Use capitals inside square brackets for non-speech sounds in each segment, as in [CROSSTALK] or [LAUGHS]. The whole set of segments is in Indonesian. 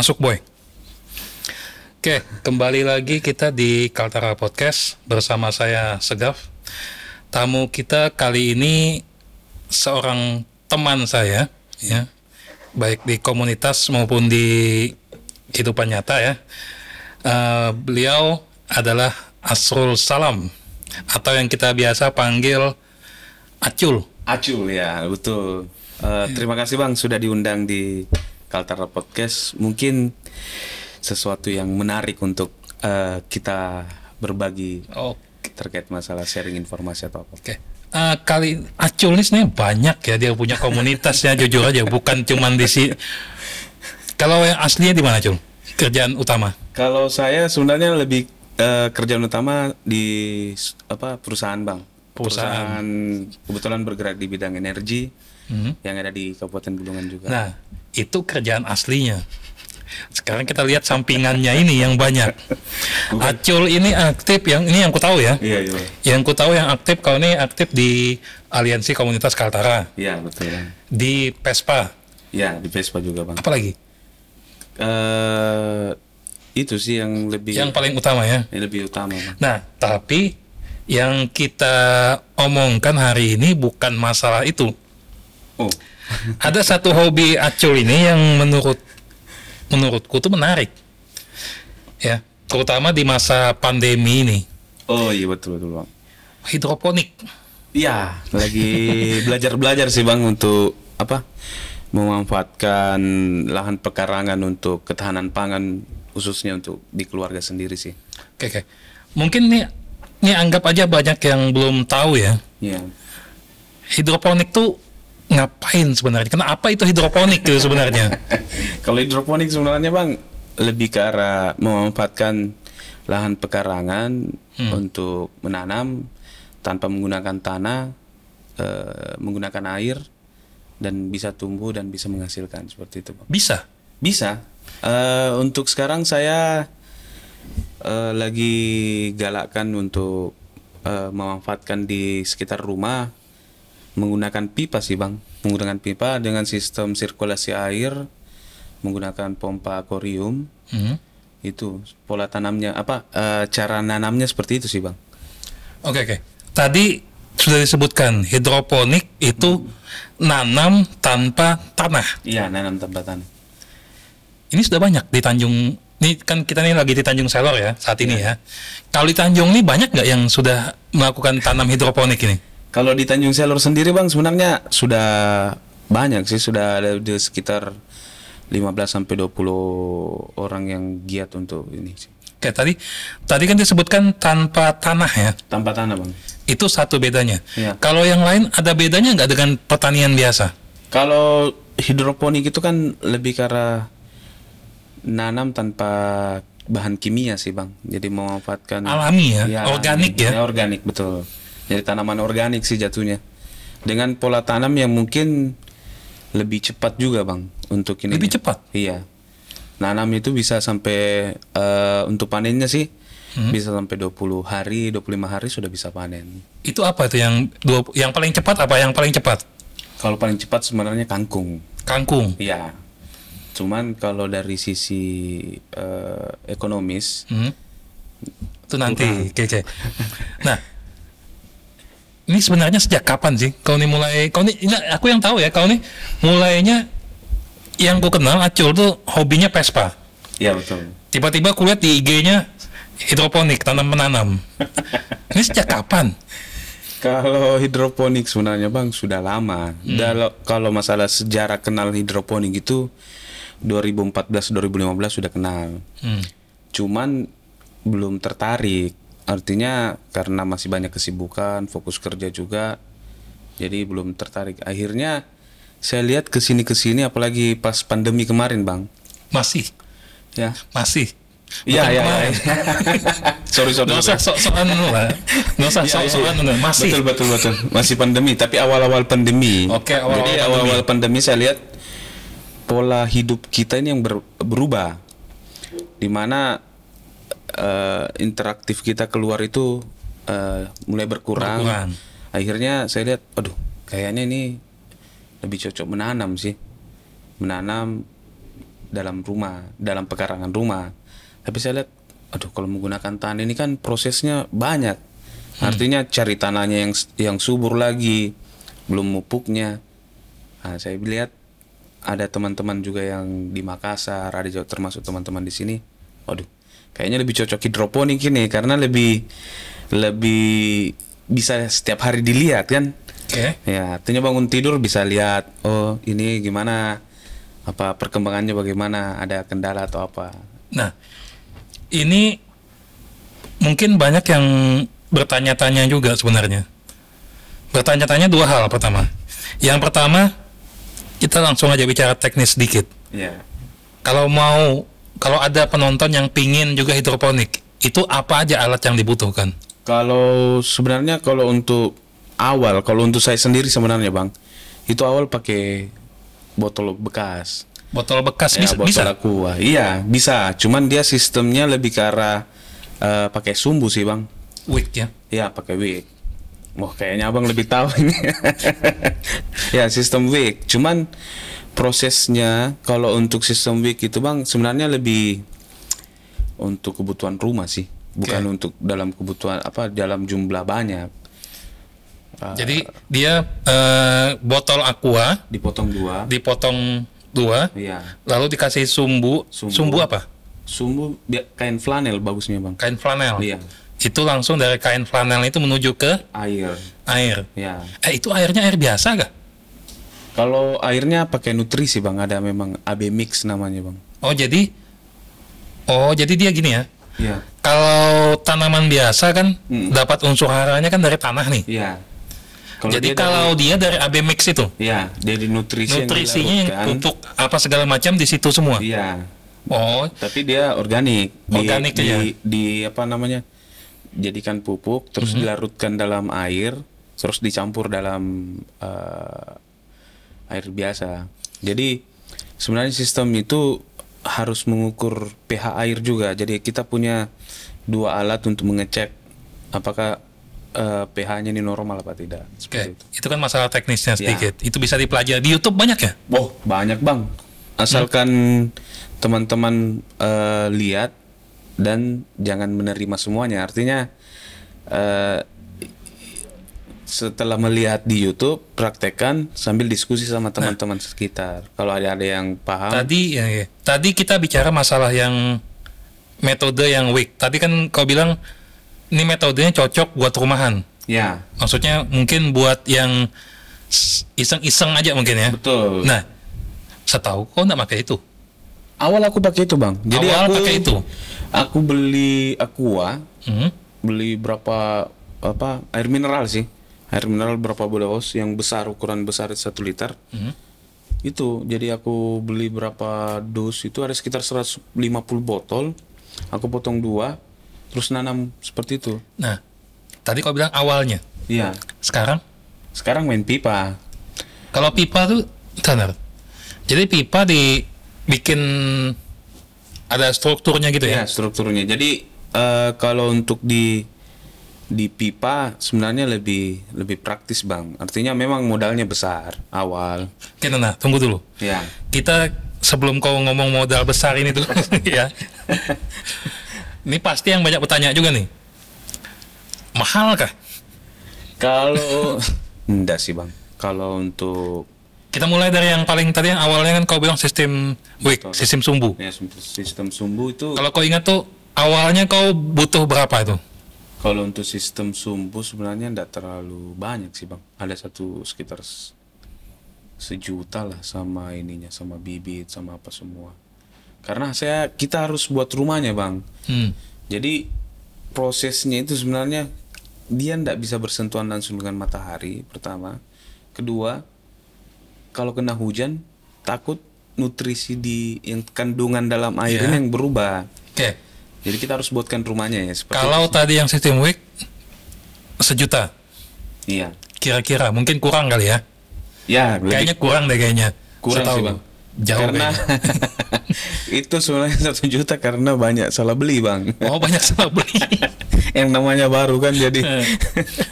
Masuk boy. Oke, kembali lagi kita di Kaltara Podcast bersama saya Segaf. Tamu kita kali ini seorang teman saya, ya, baik di komunitas maupun di kehidupan nyata ya. Uh, beliau adalah Asrul Salam atau yang kita biasa panggil Acul. Acul ya, betul. Uh, terima kasih Bang sudah diundang di Kaltara Podcast. Mungkin sesuatu yang menarik untuk uh, kita berbagi oh. terkait masalah sharing informasi atau apa. Oke. Okay. Uh, kali Acul ini sebenarnya banyak ya dia punya komunitasnya [LAUGHS] jujur aja bukan cuma di si kalau yang aslinya di mana Acul kerjaan utama kalau saya sebenarnya lebih uh, kerjaan utama di apa perusahaan bang perusahaan, perusahaan kebetulan bergerak di bidang energi hmm. yang ada di Kabupaten Bulungan juga nah itu kerjaan aslinya sekarang kita lihat sampingannya ini yang banyak. Acul ini aktif yang ini yang ku tahu ya. Iya, iya. Yang ku tahu yang aktif kau ini aktif di Aliansi Komunitas Kaltara. Iya, betul. Di Pespa. Iya, di Pespa juga, Bang. Apa lagi? Uh, itu sih yang lebih yang paling utama ya. Yang lebih utama. Bang. Nah, tapi yang kita omongkan hari ini bukan masalah itu. Oh. [LAUGHS] Ada satu hobi Acul ini yang menurut menurutku tuh menarik. Ya terutama di masa pandemi ini. Oh iya betul betul bang. Hidroponik. Iya lagi belajar belajar sih bang untuk apa memanfaatkan lahan pekarangan untuk ketahanan pangan khususnya untuk di keluarga sendiri sih. Oke oke. Mungkin nih nih anggap aja banyak yang belum tahu ya. Iya. hidroponik tuh ngapain sebenarnya? Kenapa itu hidroponik itu sebenarnya? [LAUGHS] Kalau hidroponik sebenarnya bang lebih ke arah memanfaatkan lahan pekarangan hmm. untuk menanam tanpa menggunakan tanah, e, menggunakan air dan bisa tumbuh dan bisa menghasilkan seperti itu bang. Bisa, bisa. E, untuk sekarang saya e, lagi galakkan untuk e, memanfaatkan di sekitar rumah menggunakan pipa sih bang menggunakan pipa dengan sistem sirkulasi air menggunakan pompa akorium hmm. itu pola tanamnya apa uh, cara nanamnya seperti itu sih bang oke okay, oke okay. tadi sudah disebutkan hidroponik itu hmm. nanam tanpa tanah iya nanam tanpa tanah ini sudah banyak di Tanjung ini kan kita nih lagi di Tanjung Selor ya saat ini ya. ya. Kalau di Tanjung ini banyak nggak yang sudah melakukan tanam hidroponik ini? Kalau di Tanjung Selor sendiri Bang sebenarnya sudah banyak sih sudah ada di sekitar 15 sampai 20 orang yang giat untuk ini sih. Oke, tadi tadi kan disebutkan tanpa tanah ya. Tanpa tanah, Bang. Itu satu bedanya. Ya. Kalau yang lain ada bedanya nggak dengan pertanian biasa? Kalau hidroponik itu kan lebih karena nanam tanpa bahan kimia sih, Bang. Jadi memanfaatkan alami ya, ya organik ya. ya. Organik, betul. Jadi tanaman organik sih jatuhnya. Dengan pola tanam yang mungkin lebih cepat juga bang untuk ini. Lebih cepat? Iya. Nanam itu bisa sampai uh, untuk panennya sih hmm. bisa sampai 20 hari, 25 hari sudah bisa panen. Itu apa itu yang dua, yang paling cepat apa yang paling cepat? Kalau paling cepat sebenarnya kangkung. Kangkung. Iya. Cuman kalau dari sisi uh, ekonomis hmm. itu nanti kece. Nah, ini sebenarnya sejak kapan sih? Kau nih mulai kau nih ini aku yang tahu ya kau nih mulainya yang gue kenal Acul tuh hobinya Vespa iya betul. Tiba-tiba kulihat di IG-nya hidroponik tanam menanam. [LAUGHS] Ini sejak kapan? Kalau hidroponik sebenarnya bang sudah lama. Hmm. Dalo, kalau masalah sejarah kenal hidroponik itu 2014 2015 sudah kenal. Hmm. cuman belum tertarik artinya karena masih banyak kesibukan fokus kerja juga jadi belum tertarik akhirnya saya lihat ke sini ke sini apalagi pas pandemi kemarin bang masih ya masih Iya iya. Ya. [LAUGHS] sorry sorry. Nggak usah sok-sokan lah. Nggak usah iya, iya. sok-sokan Masih. Betul betul betul. Masih pandemi. Tapi awal-awal pandemi. Oke. awal Jadi awal-awal pandemi saya lihat pola hidup kita ini yang ber, berubah. Di mana uh, interaktif kita keluar itu uh, mulai berkurang. berkurang. Akhirnya saya lihat, aduh, kayaknya ini lebih cocok menanam sih, menanam dalam rumah, dalam pekarangan rumah. Tapi saya lihat, aduh kalau menggunakan tanah ini kan prosesnya banyak. Artinya cari tanahnya yang yang subur lagi, belum mupuknya. Nah, saya lihat ada teman-teman juga yang di Makassar, ada juga termasuk teman-teman di sini. Waduh, kayaknya lebih cocok hidroponik ini karena lebih lebih bisa setiap hari dilihat kan. Oke. Ya, artinya bangun tidur bisa lihat, oh ini gimana, apa perkembangannya bagaimana, ada kendala atau apa. Nah, ini mungkin banyak yang bertanya-tanya juga sebenarnya. Bertanya-tanya dua hal pertama. Yang pertama, kita langsung aja bicara teknis sedikit. Ya. Kalau mau, kalau ada penonton yang pingin juga hidroponik, itu apa aja alat yang dibutuhkan? Kalau sebenarnya kalau untuk awal, kalau untuk saya sendiri sebenarnya bang, itu awal pakai botol bekas. Botol bekas Ya, bisa, botol bisa. aqua. Iya bisa, cuman dia sistemnya lebih ke arah eh, pakai sumbu sih bang. Wick ya. Iya pakai wig. Wah kayaknya abang lebih tahu ini. [LAUGHS] ya sistem wig. Cuman prosesnya kalau untuk sistem wig itu bang sebenarnya lebih untuk kebutuhan rumah sih, bukan Oke. untuk dalam kebutuhan apa dalam jumlah banyak. Ah, Jadi dia eh, botol aqua dipotong dua. dipotong dua, Iya. lalu dikasih sumbu. Sumbu. Sumbu apa? Sumbu kain flanel bagusnya bang. Kain flanel. Iya. Itu langsung dari kain flanel itu menuju ke Air. air. Ya. Eh itu airnya air biasa gak? Kalau airnya pakai nutrisi bang, ada memang AB mix namanya bang. Oh jadi, oh jadi dia gini ya. Iya. Kalau tanaman biasa kan Hmm. dapat unsur haranya kan dari tanah nih. Iya. jadi dia kalau dia dari AB mix itu, dari, ya dari nutrisi nutrisinya yang dilarutkan, pupuk apa segala macam di situ semua. Iya. Oh, Tapi dia organik. Di, Organik di, ya? di apa namanya? Jadikan pupuk, terus Mhm. dilarutkan dalam air, terus dicampur dalam eh, air biasa. Jadi sebenarnya sistem itu harus mengukur pH air juga. Jadi kita punya dua alat untuk mengecek apakah eh, pH-nya ini normal apa tidak. oke. Itu. Itu kan masalah teknisnya Ya. sedikit. Itu bisa dipelajari di YouTube banyak ya? Oh, banyak bang. Asalkan teman-teman eh, lihat dan jangan menerima semuanya. Artinya eh, setelah melihat di YouTube, praktekkan sambil diskusi sama teman-teman sekitar. Kalau ada ada yang paham, Tadi ya, ya. tadi kita bicara masalah yang metode yang weak. Tadi kan kau bilang ini metodenya cocok buat rumahan. ya Maksudnya mungkin buat yang iseng-iseng aja mungkin ya. betul. Nah, setahu kau nggak pakai itu. Awal aku pakai itu bang. Jadi Awal aku pakai itu? Aku beli aqua, Hmm. beli berapa apa air mineral sih air mineral berapa bolos yang besar ukuran besar satu liter Hmm. itu jadi aku beli berapa dus itu ada sekitar 150 botol aku potong dua terus nanam seperti itu Nah, tadi kau bilang awalnya. iya Sekarang sekarang main pipa kalau pipa tuh benar. Jadi pipa dibikin ada strukturnya gitu ya ya. strukturnya jadi eh, kalau untuk di di pipa sebenarnya lebih lebih praktis bang artinya memang modalnya besar awal Oke, nah, tunggu dulu. ya Kita sebelum kau ngomong modal besar ini tuh [LAUGHS] ya. Ini pasti yang banyak bertanya juga nih. Mahal kah? Kalau [LAUGHS] enggak sih bang. Kalau untuk Kita mulai dari yang paling tadi yang awalnya kan kau bilang sistem Betul. sistem sumbu. ya, sistem sumbu itu Kalau kau ingat tuh awalnya kau butuh berapa itu? Kalau untuk sistem sumbu sebenarnya enggak terlalu banyak sih bang. Ada satu sekitar sejuta lah sama ininya, sama bibit, sama apa semua. Karena saya kita harus buat rumahnya bang. Hmm. Jadi prosesnya itu sebenarnya dia ndak bisa bersentuhan langsung dengan matahari pertama. Kedua, kalau kena hujan takut nutrisi di yang kandungan dalam air Ya. ini yang berubah. Oke. Jadi kita harus buatkan rumahnya ya seperti Kalau itu. tadi yang sistem wick sejuta, Iya. kira-kira mungkin kurang kali ya? Ya, Kayaknya kurang deh kayaknya. kurang Setahu sih bang. Jauh karena [LAUGHS] itu sebenarnya satu juta karena banyak salah beli bang. Oh banyak salah [LAUGHS] beli. yang namanya baru kan jadi.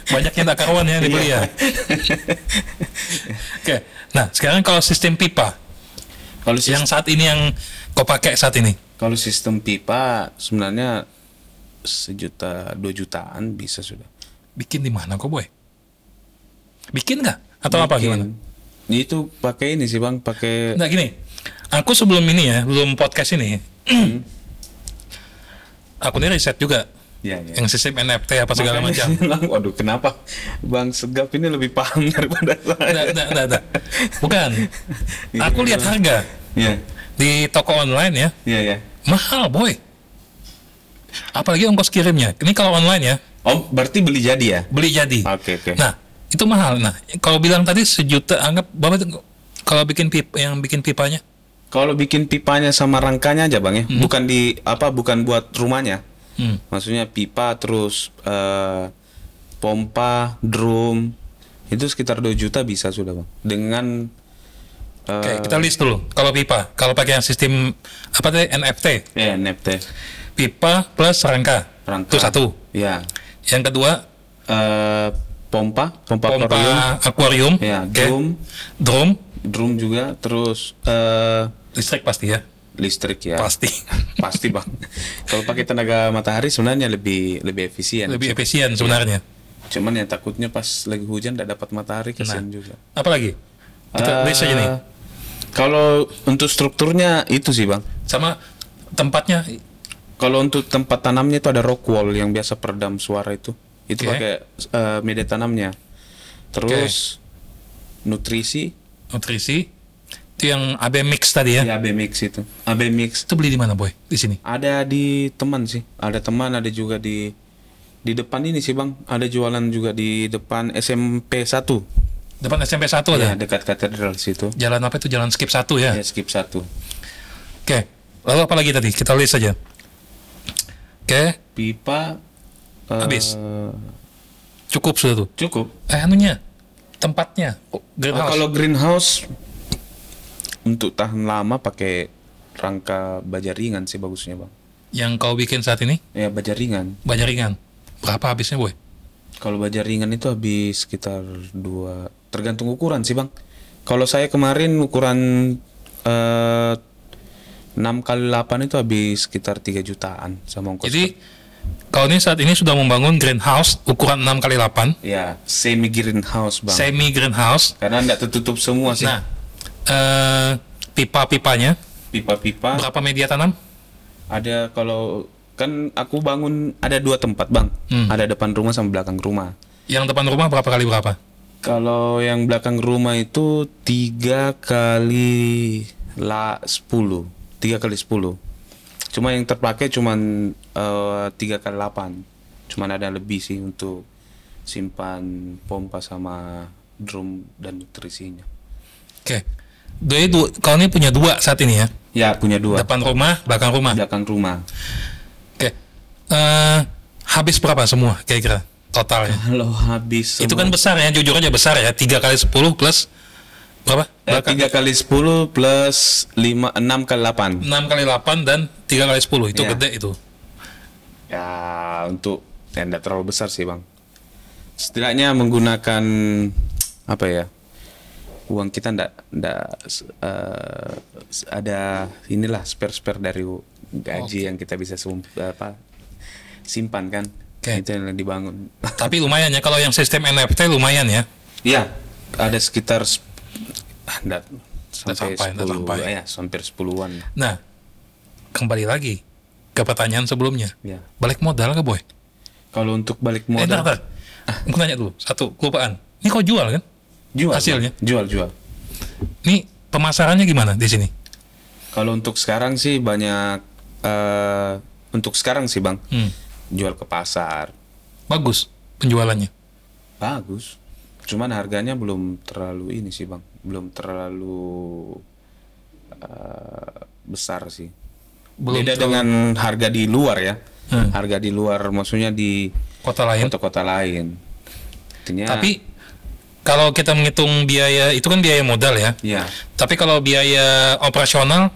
banyak yang tak karuan ya dibeli ya. Oke. Nah sekarang kalau sistem pipa, Kalau sis- Yang saat ini yang kau pakai saat ini. Kalau sistem pipa sebenarnya sejuta dua jutaan bisa sudah. Bikin di mana kok boy? Bikin nggak? Atau apa Bikin. gimana? Itu pakai ini sih bang, pakai Nah gini, aku sebelum ini ya, belum podcast ini, [CLEARS THROAT] aku ini riset juga ya, ya. yang sistem NFT apa segala Makanya macam. [LAUGHS] Waduh, kenapa Bang Segap ini lebih paham daripada saya? Nggak, nggak, nggak. Bukan. Iya, Aku lihat harga Iya, di toko online ya, iya, iya. Mahal boy. Apalagi ongkos kirimnya. Ini kalau online ya, Oh, berarti beli jadi ya? beli jadi. Oke, oke. Nah, itu mahal. Nah, kalau bilang tadi sejuta, anggap tuh kalau bikin pipa yang bikin pipanya? Kalau bikin pipanya sama rangkanya aja bang ya, bukan di apa, bukan buat rumahnya. Hmm. Maksudnya pipa terus eh, pompa, drum itu sekitar 2 juta bisa sudah bang. Dengan eh, Oke, kita list dulu. Kalau pipa, kalau pakai yang sistem apa tadi NFT, ya NFT pipa plus rangka. rangka. Itu satu. Ya. Yang kedua, Eh, pompa, pompa, pompa aquarium. akuarium. Ya, Oke. drum, Drum, drum juga, terus eh listrik pasti ya. listrik ya. Pasti. [LAUGHS] Pasti bang. Kalau pakai tenaga matahari sebenarnya lebih lebih efisien. Lebih efisien sebenarnya. Cuman yang takutnya pas lagi hujan tidak dapat matahari kasihan juga. Apa lagi? Kita Eh, list aja nih. Kalau untuk strukturnya itu sih bang. Sama tempatnya Kalau untuk tempat tanamnya itu ada rock wall yang biasa peredam suara itu. Itu Oke. pakai eh, media tanamnya. Terus nutrisi nutrisi itu yang AB mix tadi ya. ya AB mix itu. AB mix Itu beli di mana boy? Di sini. ada di teman sih. Ada teman ada juga di di depan ini sih bang. Ada jualan juga di depan SMP 1 Depan SMP 1 ada. Ya, dekat katedral situ. Jalan apa itu? Jalan skip 1 ya. Ya skip satu. Oke. Lalu apa lagi tadi? Kita list aja. Oke, Pipa eh, Habis. cukup sudah tuh. Cukup. Eh anunya, tempatnya, oh, Oh, greenhouse. kalau greenhouse untuk tahan lama pakai rangka baja ringan sih bagusnya bang. yang kau bikin saat ini, Ya baja ringan. banyak ringan. Berapa habisnya boy? Kalau baja ringan itu habis sekitar dua tergantung ukuran sih bang. Kalau saya kemarin ukuran eh 6 kali 8 itu habis sekitar 3 jutaan sama ongkos. Jadi, kau ini saat ini sudah membangun greenhouse ukuran 6 kali 8 ya semi greenhouse bang. semi greenhouse. Karena tidak tertutup semua sih. Nah, eh, pipa-pipanya, Pipa-pipa berapa media tanam? ada kalau kan aku bangun ada dua tempat bang. Hmm. Ada depan rumah sama belakang rumah. Yang depan rumah berapa kali berapa? Kalau yang belakang rumah itu tiga kali la sepuluh, tiga kali sepuluh. Cuma yang terpakai cuman eh, tiga kali delapan. Cuman ada lebih sih untuk simpan pompa sama drum dan nutrisinya. Oke. Jadi dua, kau ini punya dua saat ini ya? Ya punya dua Depan rumah, belakang rumah. belakang rumah. Oke. Eh, habis berapa semua kira-kira totalnya? Kalau habis Itu kan besar ya, jujur aja besar ya. 3 kali 10 plus berapa? Eh, tiga kali sepuluh plus lima enam kali delapan. 6 kali 8 dan 3 kali 10. Itu Iya. gede itu. Ya untuk ya tidak terlalu besar sih bang. Setidaknya menggunakan apa ya uang kita ndak ndak eh, ada inilah spare spare dari gaji yang kita bisa sum, apa simpan kan. Oke. Itu yang dibangun. [LAUGHS] Tapi lumayan ya kalau yang sistem NFT lumayan ya. Iya ada sekitar sep- ah, sampai sampai, ya hampir sepuluhan. Nah, kembali lagi ke pertanyaan sebelumnya. Ya. Balik modal ke boy? Kalau untuk balik Eh, modal ntar, ntar. Aku nanya dulu, satu, kelupaan. Ini kau jual kan? jual hasilnya? Jual jual. Ini pemasarannya gimana di sini? Kalau untuk sekarang sih banyak eh untuk sekarang sih bang Hmm. Jual ke pasar Bagus penjualannya. bagus. Cuman harganya belum terlalu ini sih bang, belum terlalu eh, besar sih. Belum Beda terlalu- dengan harga di luar ya. Hmm. Harga di luar maksudnya di Kota lain. kota-kota lain. Artinya Tapi kalau kita menghitung biaya itu kan biaya modal ya. ya Tapi kalau biaya operasional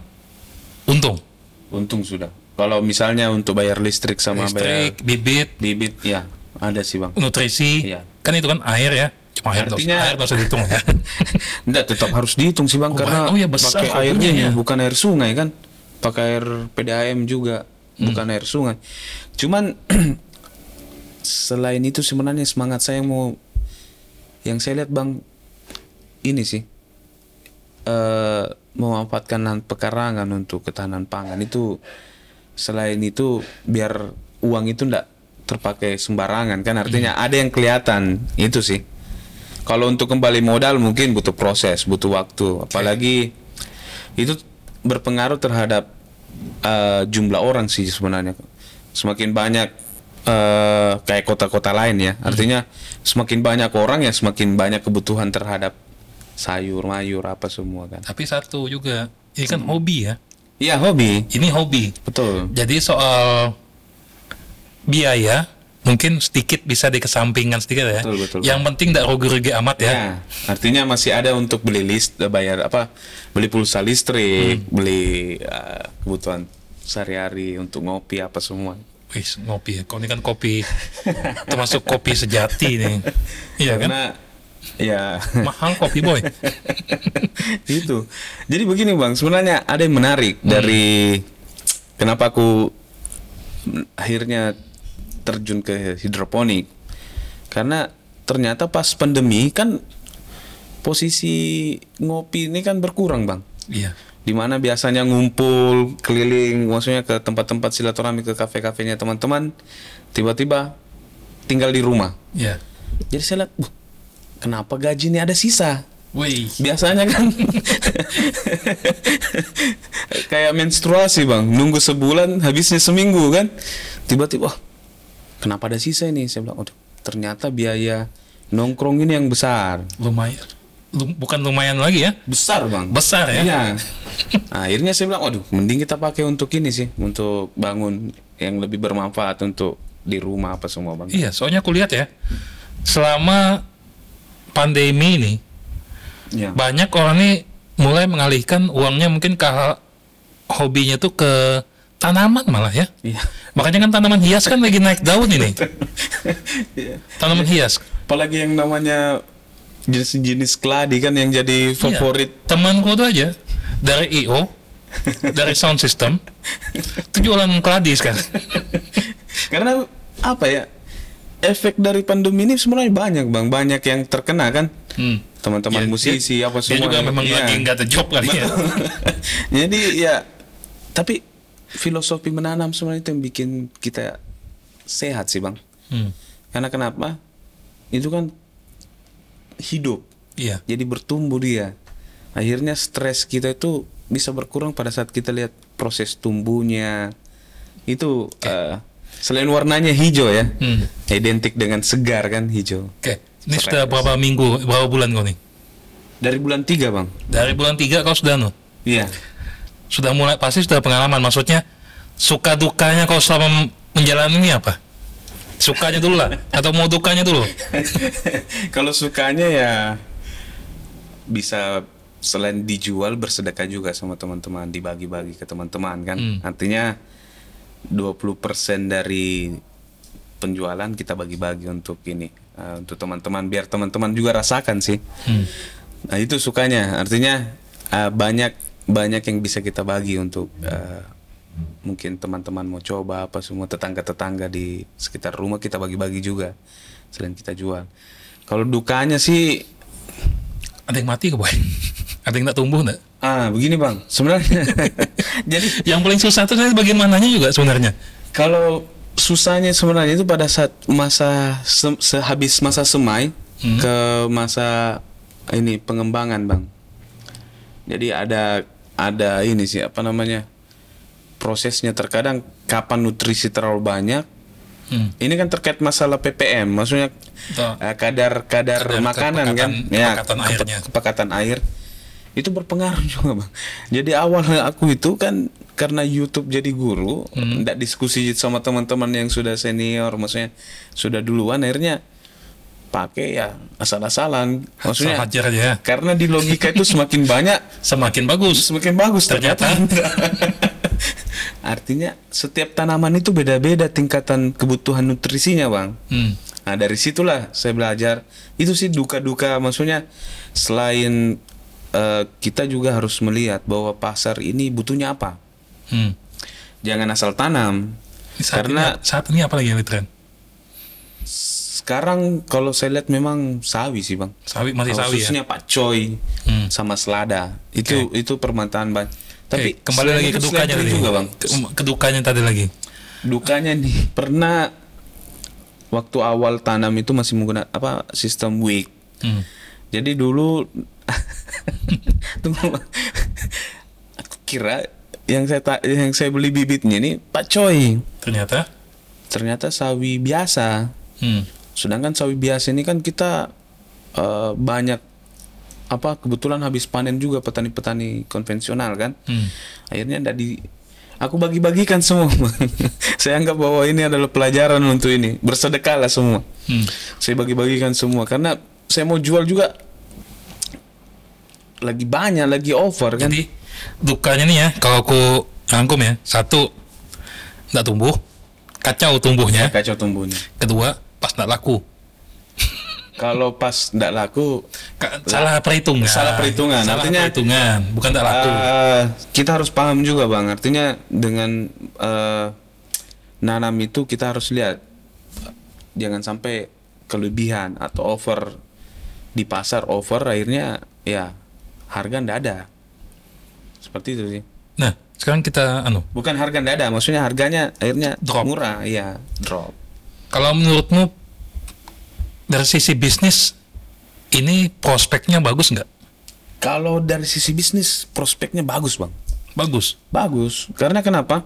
untung. untung sudah. Kalau misalnya untuk bayar listrik sama bayar Listrik, bibit, bibit ya ada sih bang. nutrisi, Iya. kan itu kan air ya. Cuma air Artinya- air usah dihitung ya. [LAUGHS] Enggak, tetap harus dihitung sih bang Oh, karena oh iya, besar pakai airnya ya. bukan air sungai kan, pakai air PDAM juga Hmm. bukan air sungai. Cuman [CLEARS THROAT] selain itu sebenarnya semangat saya mau yang saya lihat bang ini sih eh memanfaatkan lahan pekarangan untuk ketahanan pangan itu selain itu biar uang itu ndak terpakai sembarangan kan? Artinya ada yang kelihatan itu sih. Kalau untuk kembali modal mungkin butuh proses butuh waktu. Apalagi itu berpengaruh terhadap eh, jumlah orang sih sebenarnya. Semakin banyak eh, kayak kota-kota lain ya. Artinya semakin banyak orang ya semakin banyak kebutuhan terhadap sayur mayur apa semua kan? Tapi satu juga, ini kan hobi ya. Iya hobi Ini hobi. betul Jadi soal biaya mungkin sedikit bisa dikesampingkan sedikit ya. Betul, betul. Yang penting tidak rugi-rugi amat ya. Ya, artinya masih ada untuk beli list, eh, bayar apa, beli pulsa listrik, beli eh, kebutuhan sehari-hari untuk ngopi apa semua. Wis ngopi ya. Kau ini kan kopi [LAUGHS] termasuk kopi sejati nih. Iya kan? Ya [LAUGHS] Mahal kopi boy. [LAUGHS] itu. Jadi begini bang, sebenarnya ada yang menarik dari kenapa aku akhirnya terjun ke hidroponik. Karena ternyata pas pandemi kan posisi ngopi ini kan berkurang bang. Iya. di mana biasanya ngumpul keliling maksudnya ke tempat-tempat silaturahmi ke kafe-kafenya teman-teman tiba-tiba tinggal di rumah Iya. jadi saya lihat "Wah, kenapa gaji ini ada sisa Wih. biasanya kan [LAUGHS] kayak menstruasi bang nunggu sebulan habisnya seminggu kan tiba-tiba "Wah, kenapa ada sisa ini saya bilang "Waduh, ternyata biaya nongkrong ini yang besar Lumayan. Lum- bukan lumayan lagi ya. besar bang Besar ya. Iya. Nah, akhirnya saya bilang, waduh, mending kita pakai untuk ini sih, untuk bangun yang lebih bermanfaat untuk di rumah apa semua bang. Iya, soalnya aku lihat ya. Selama pandemi ini Iya. banyak orang nih mulai mengalihkan uangnya mungkin ke hal- hobinya tuh ke tanaman malah ya. Iya. Makanya kan tanaman hias kan lagi naik daun ini. [LAUGHS] Iya. Tanaman hias. Apalagi yang namanya jenis-jenis keladi kan yang jadi favorit. Iya. Temanku tuh aja dari IO, dari sound system, itu jualan keladi sekarang. [LAUGHS] Karena apa ya? Efek dari pandemi ini sebenarnya banyak bang, banyak yang terkena kan. Hmm. Teman-teman Dia- musisi apa Dia semua. juga memang Iya. lagi nggak ada job kali ya. [LAUGHS] Jadi ya, tapi filosofi menanam sebenarnya itu yang bikin kita sehat sih bang. Hmm. Karena kenapa? Itu kan hidup, Iya. jadi bertumbuh dia. Akhirnya stres kita itu bisa berkurang pada saat kita lihat proses tumbuhnya. Itu eh, selain warnanya hijau ya, Hmm. identik dengan segar kan hijau. Oke. Ini sudah berapa minggu, berapa bulan kau nih? Dari bulan tiga bang. Dari bulan 3 kau sudah nu? Iya. Sudah mulai pasti sudah pengalaman. Maksudnya suka dukanya kau selama menjalani ini apa? Sukanya dulu lah [LAUGHS] atau mau dukanya dulu? [LAUGHS] Kalau sukanya ya bisa selain dijual bersedekah juga sama teman-teman, dibagi-bagi ke teman-teman kan. Hmm. Artinya 20% dari penjualan kita bagi-bagi untuk ini eh, untuk teman-teman biar teman-teman juga rasakan sih. Hmm. Nah, itu sukanya. Artinya eh, banyak banyak yang bisa kita bagi untuk eh, mungkin teman-teman mau coba apa semua tetangga-tetangga di sekitar rumah kita bagi-bagi juga selain kita jual. Kalau dukanya sih Ada yang mati ke boy? Ada yang tak tumbuh nggak? ah begini bang sebenarnya [LAUGHS] jadi Yang paling susah tuh saya bagian mananya juga sebenarnya. kalau susahnya sebenarnya itu pada saat masa se- sehabis masa semai Hmm. ke masa ini pengembangan bang. Jadi ada ada ini sih apa namanya prosesnya terkadang kapan nutrisi terlalu banyak. Hmm. Ini kan terkait masalah ppm, maksudnya eh, kadar kadar Kadar makanan kan, kepekatan- ya kepekatan kepe- airnya. kepekatan air itu berpengaruh [LAUGHS] juga bang. Jadi awal aku itu kan karena YouTube jadi guru, Hmm. nggak diskusi sama teman-teman yang sudah senior, maksudnya sudah duluan, akhirnya pakai ya asal-asalan, maksudnya Asal hajar aja ya. karena di logika itu semakin banyak [LAUGHS] Semakin bagus. semakin bagus Ternyata. ternyata. [LAUGHS] Artinya setiap tanaman itu beda-beda tingkatan kebutuhan nutrisinya bang. Hmm. Nah dari situlah saya belajar. Itu sih duka-duka maksudnya selain eh, kita juga harus melihat bahwa pasar ini butuhnya apa. Hmm. Jangan asal tanam. Saat Karena ini, saat ini apa lagi yang tren? sekarang kalau saya lihat memang sawi sih bang. Sawi masih sawi ya. Khususnya Pak Coy Hmm. sama selada itu itu permintaan banyak. Tapi Oke, kembali lagi ke dukanya tadi. juga bang. Ke- Kedukanya tadi lagi. Dukanya nih pernah waktu awal tanam itu masih menggunakan apa sistem wig. Hmm. Jadi dulu [LAUGHS] tunggu aku kira yang saya ta- yang saya beli bibitnya ini Pak Coy. Ternyata. Ternyata sawi biasa. Hmm. Sedangkan sawi biasa ini kan kita eh, banyak apa kebetulan habis panen juga petani-petani konvensional kan. Hmm. Akhirnya enggak di aku bagi-bagikan semua. [LAUGHS] saya anggap bahwa ini adalah pelajaran untuk ini. Bersedekahlah semua. Hmm. Saya bagi-bagikan semua karena saya mau jual juga lagi banyak, lagi over kan. Jadi dukanya nih ya, kalau aku rangkum ya, satu nggak tumbuh, kacau tumbuhnya. Kacau tumbuhnya. Kedua, pas nggak laku, Kalau pas enggak laku, Ka- salah perhitungan. Salah perhitungan, Salah artinya- perhitungan, bukan nggak laku. eh, kita harus paham juga bang. Artinya dengan eh, nanam itu kita harus lihat jangan sampai kelebihan atau over di pasar over akhirnya ya harga ndak ada. Seperti itu sih. Nah, sekarang kita anu, Bukan harga ndak ada, maksudnya harganya akhirnya Drop. murah, iya drop. kalau menurutmu dari sisi bisnis ini prospeknya bagus nggak? Kalau dari sisi bisnis prospeknya bagus bang. Bagus. Bagus. Karena kenapa?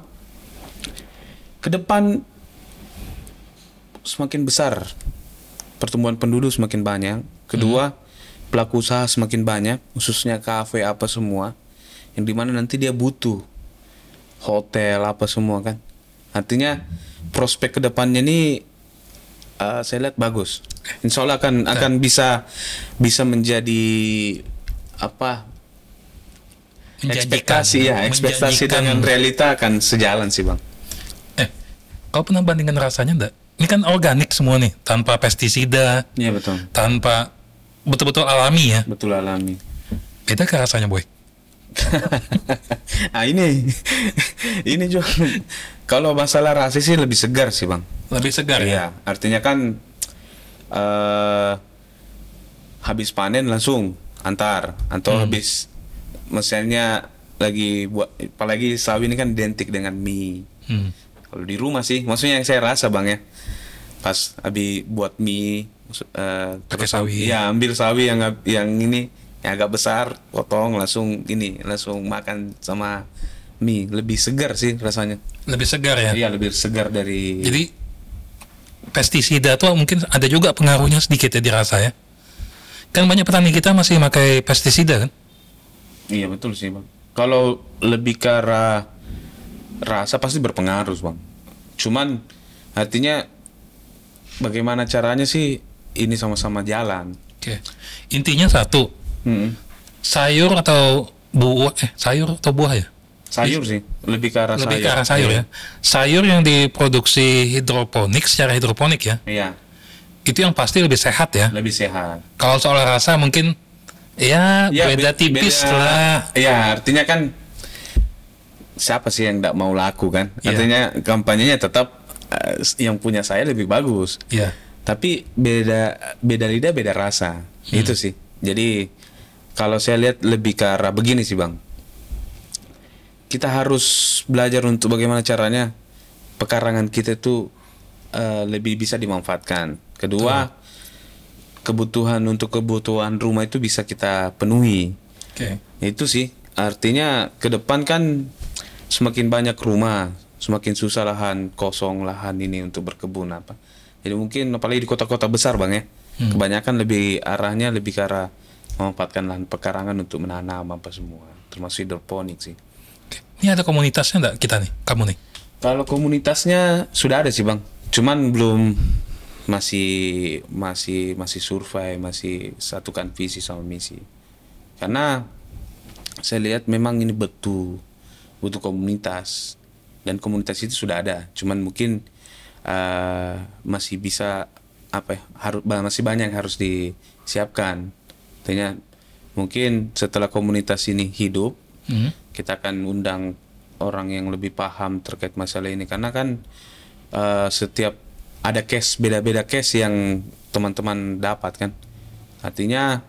Ke depan semakin besar pertumbuhan penduduk semakin banyak. Kedua, pelaku usaha semakin banyak, khususnya kafe apa semua, yang di mana nanti dia butuh hotel apa semua kan. Artinya prospek ke depannya ini eh, saya lihat bagus. Insya Allah akan akan bisa bisa menjadi apa ekspektasi ya ekspektasi dengan realita akan sejalan sih bang Eh, kau pernah bandingkan rasanya enggak? Ini kan organik semua nih, tanpa pestisida, iya betul tanpa betul-betul alami ya. betul alami Beda ke rasanya, boy? [LAUGHS] ah ini ini juga kalau masalah rasa sih lebih segar sih bang Lebih segar ya. iya artinya kan eh habis panen langsung antar atau habis misalnya lagi buat apalagi sawi ini kan identik dengan mie Hmm. Kalau di rumah sih, maksudnya yang saya rasa bang ya, pas abi buat mie, eh, Pakai terus- sawi. Ya ambil sawi yang yang ini yang agak besar, potong langsung ini langsung makan sama mie, lebih segar sih rasanya. Lebih segar ya. Iya lebih segar dari. Jadi pestisida tuh mungkin ada juga pengaruhnya sedikit ya dirasa ya. Kan banyak petani kita masih pakai pestisida kan? Iya betul sih bang. Kalau lebih ke arah rasa pasti berpengaruh bang. Cuman artinya bagaimana caranya sih ini sama-sama jalan. Oke. Intinya satu, Mm-mm. sayur atau buah eh sayur atau buah ya? Sayur sih, lebih ke arah Lebih sayur. ke arah sayur ya. Sayur yang diproduksi hidroponik secara hidroponik ya. Iya, Itu yang pasti lebih sehat ya. lebih sehat. Kalau soal rasa mungkin ya, Ya, beda be- tipis beda- lah. Iya, artinya kan siapa sih yang tidak mau laku kan? Iya. Artinya kampanyenya tetap eh, yang punya saya lebih bagus. Iya. Tapi beda beda lidah beda rasa. Hmm. Itu sih. Jadi kalau saya lihat lebih ke arah begini sih, Bang. Kita harus belajar untuk bagaimana caranya pekarangan kita itu eh, lebih bisa dimanfaatkan. Kedua, kebutuhan untuk kebutuhan rumah itu bisa kita penuhi. Oke. Itu sih. Artinya ke depan kan semakin banyak rumah, semakin susah lahan kosong lahan ini untuk berkebun apa. Jadi mungkin apalagi di kota-kota besar bang ya, kebanyakan lebih arahnya lebih ke arah memanfaatkan lahan pekarangan untuk menanam apa semua, termasuk hidroponik sih. Ini ada komunitasnya enggak kita nih, kamu nih? Kalau komunitasnya sudah ada sih bang, cuman belum masih masih masih survei, masih satukan visi sama misi. Karena saya lihat memang ini betul butuh komunitas dan komunitas itu sudah ada, cuman mungkin eh, masih bisa apa ya, harus masih banyak yang harus disiapkan. Artinya mungkin setelah komunitas ini hidup, Hmm. kita akan undang orang yang lebih paham terkait masalah ini karena kan eh, setiap ada case beda-beda case yang teman-teman dapat kan. Artinya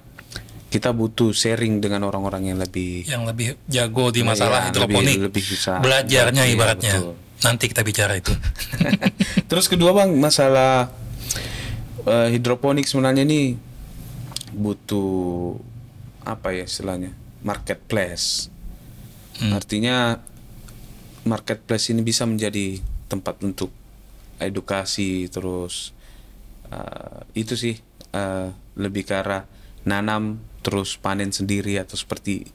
kita butuh sharing dengan orang-orang yang lebih Yang lebih jago di masalah Iya, hidroponik. lebih- lebih bisa. Belajarnya Iya, ibaratnya. betul. Nanti kita bicara itu. [LAUGHS] Terus kedua bang masalah eh, hidroponik sebenarnya ini butuh apa ya istilahnya marketplace. Artinya marketplace ini bisa menjadi tempat untuk edukasi terus eh, itu sih eh, lebih ke arah nanam terus panen sendiri atau seperti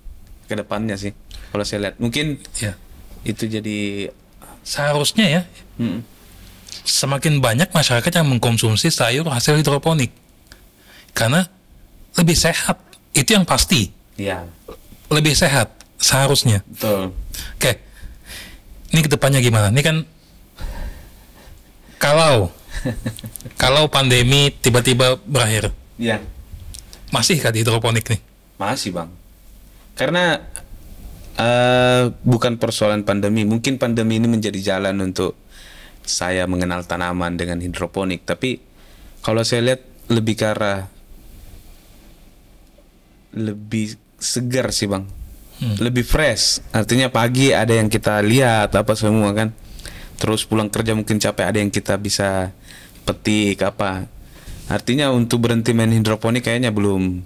ke depannya sih kalau saya lihat mungkin ya. itu jadi Seharusnya ya mm, semakin banyak masyarakat yang mengkonsumsi sayur hasil hidroponik. Karena lebih sehat. Itu yang pasti. ya Lebih sehat seharusnya. betul Oke. Ini ke depannya gimana? Ini kan kalau [LAUGHS] kalau pandemi tiba-tiba berakhir, ya masih kan hidroponik nih? Masih bang, karena eh bukan persoalan pandemi. Mungkin pandemi ini menjadi jalan untuk saya mengenal tanaman dengan hidroponik. Tapi kalau saya lihat lebih ke arah lebih segar sih bang, lebih fresh. Artinya pagi ada yang kita lihat apa semua kan. Terus pulang kerja mungkin capek ada yang kita bisa petik apa. Artinya untuk berhenti main hidroponik kayaknya belum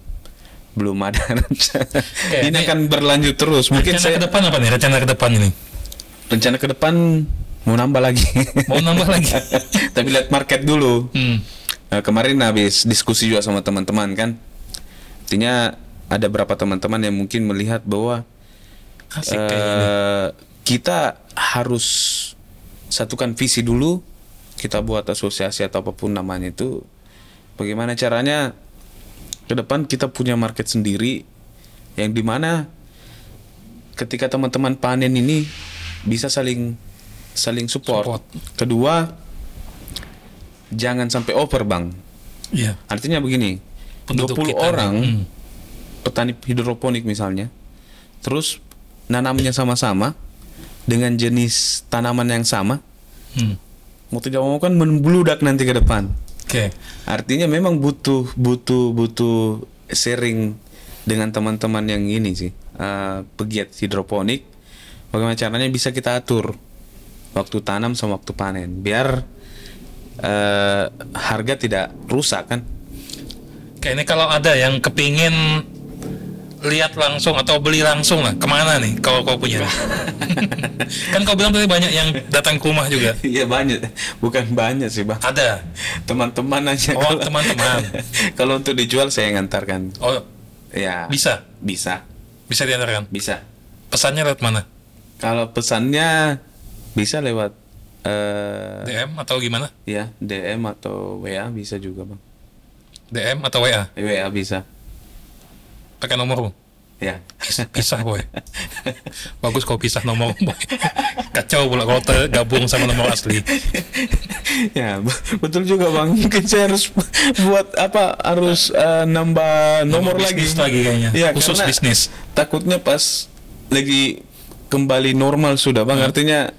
belum ada [LAUGHS] ini ini- akan berlanjut terus mungkin Rencana saya ke depan apa nih? Rencana ke depan ini? rencana ke depan mau nambah lagi [LAUGHS] Mau nambah lagi? [LAUGHS] tapi lihat market dulu Hmm. Nah, kemarin habis diskusi juga sama teman-teman kan artinya ada beberapa teman-teman yang mungkin melihat bahwa Asik eh, kita harus satukan visi dulu kita buat asosiasi atau apa pun namanya itu bagaimana caranya ke depan kita punya market sendiri yang di mana ketika teman-teman panen ini bisa saling saling support. Support. Kedua, jangan sampai over bang. Iya. Artinya begini, Penduduk 20 kita orang Hmm. petani hidroponik misalnya, terus nanamnya sama-sama dengan jenis tanaman yang sama, Hmm. mau tidak mau kan membludak nanti ke depan. Oke. Artinya memang butuh butuh butuh sharing dengan teman-teman yang ini sih eh, pegiat hidroponik. Bagaimana caranya bisa kita atur waktu tanam sama waktu panen biar eh, harga tidak rusak kan? Ini kalau ada yang kepingin lihat langsung atau beli langsung lah, ke mana nih kalau kau punya? [LAUGHS] kan kau bilang tadi banyak yang datang ke rumah juga. Iya banyak, bukan banyak sih bang. Ada. Teman-teman aja. Oh, teman-teman. [LAUGHS] kalau untuk dijual saya ngantarkan. Oh, Ya. bisa. Bisa. Bisa diantarkan. Bisa. Pesannya lewat mana? Kalau pesannya bisa lewat eh DM atau gimana? ya DM atau WA bisa juga bang. DM atau WA? WA bisa. Pakai nomor Ya. pisah boy bagus kau pisah nomor boy kacau pula kalau tergabung sama nomor asli ya be- betul juga bang. Mungkin saya harus buat apa harus eh, nambah nomor, lagi. bisnis lagi kayaknya Ya, khusus bisnis Takutnya pas lagi kembali normal sudah bang. Artinya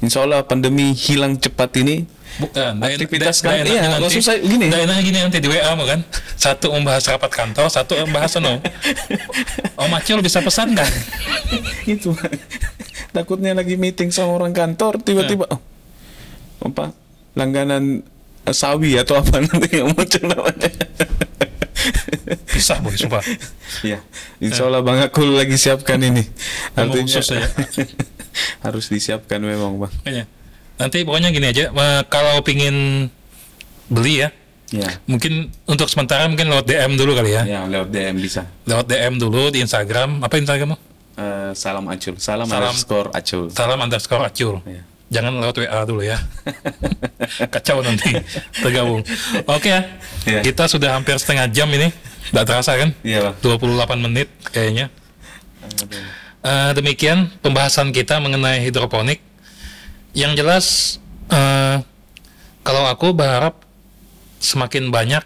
Insya Allah pandemi hilang cepat ini. Bukan dah- Aktivitas dah- kan- iya, maksud saya gini. enaknya gini nanti di WA mau kan? Satu membahas rapat kantor satu membahas no [LAUGHS] Om Acil bisa pesan kan itu takutnya lagi meeting sama orang kantor tiba-tiba oh, apa? Langganan eh, sawi atau apa nanti yang muncul namanya pisah boy sumpah ya insya Allah bang aku lagi siapkan ini. Artinya khusus ya. [LAUGHS] harus disiapkan memang bang. Kayaknya. Nanti pokoknya gini aja eh, kalau pingin beli ya ya mungkin untuk sementara mungkin lewat DM dulu kali ya. Ya lewat DM bisa. Lewat DM dulu di Instagram. Apa Instagrammu Eh, salam acul. Salam, Salam. underscore acul. Salam underscore acul. Iya. jangan lewat WA dulu ya. [LAUGHS] Kacau nanti. Tergabung. Oke ya. Iya. kita sudah hampir setengah jam ini. Tidak terasa kan? Iya bang 28 menit kayaknya. Eh, demikian pembahasan kita mengenai hidroponik yang jelas eh, kalau aku berharap semakin banyak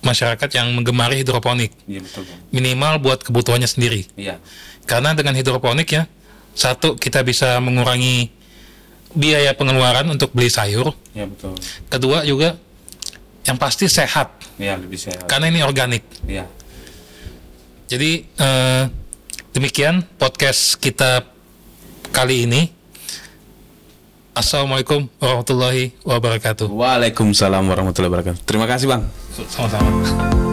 masyarakat yang menggemari hidroponik. Iya betul. Minimal buat kebutuhannya sendiri. Iya. Karena dengan hidroponik ya, satu kita bisa mengurangi biaya pengeluaran untuk beli sayur. Iya betul. Kedua juga yang pasti sehat Iya lebih sehat. karena ini organik. Iya. Jadi eh, demikian podcast kita kali ini. Assalamualaikum warahmatullahi wabarakatuh. Waalaikumsalam warahmatullahi wabarakatuh. Terima kasih bang. Sama-sama.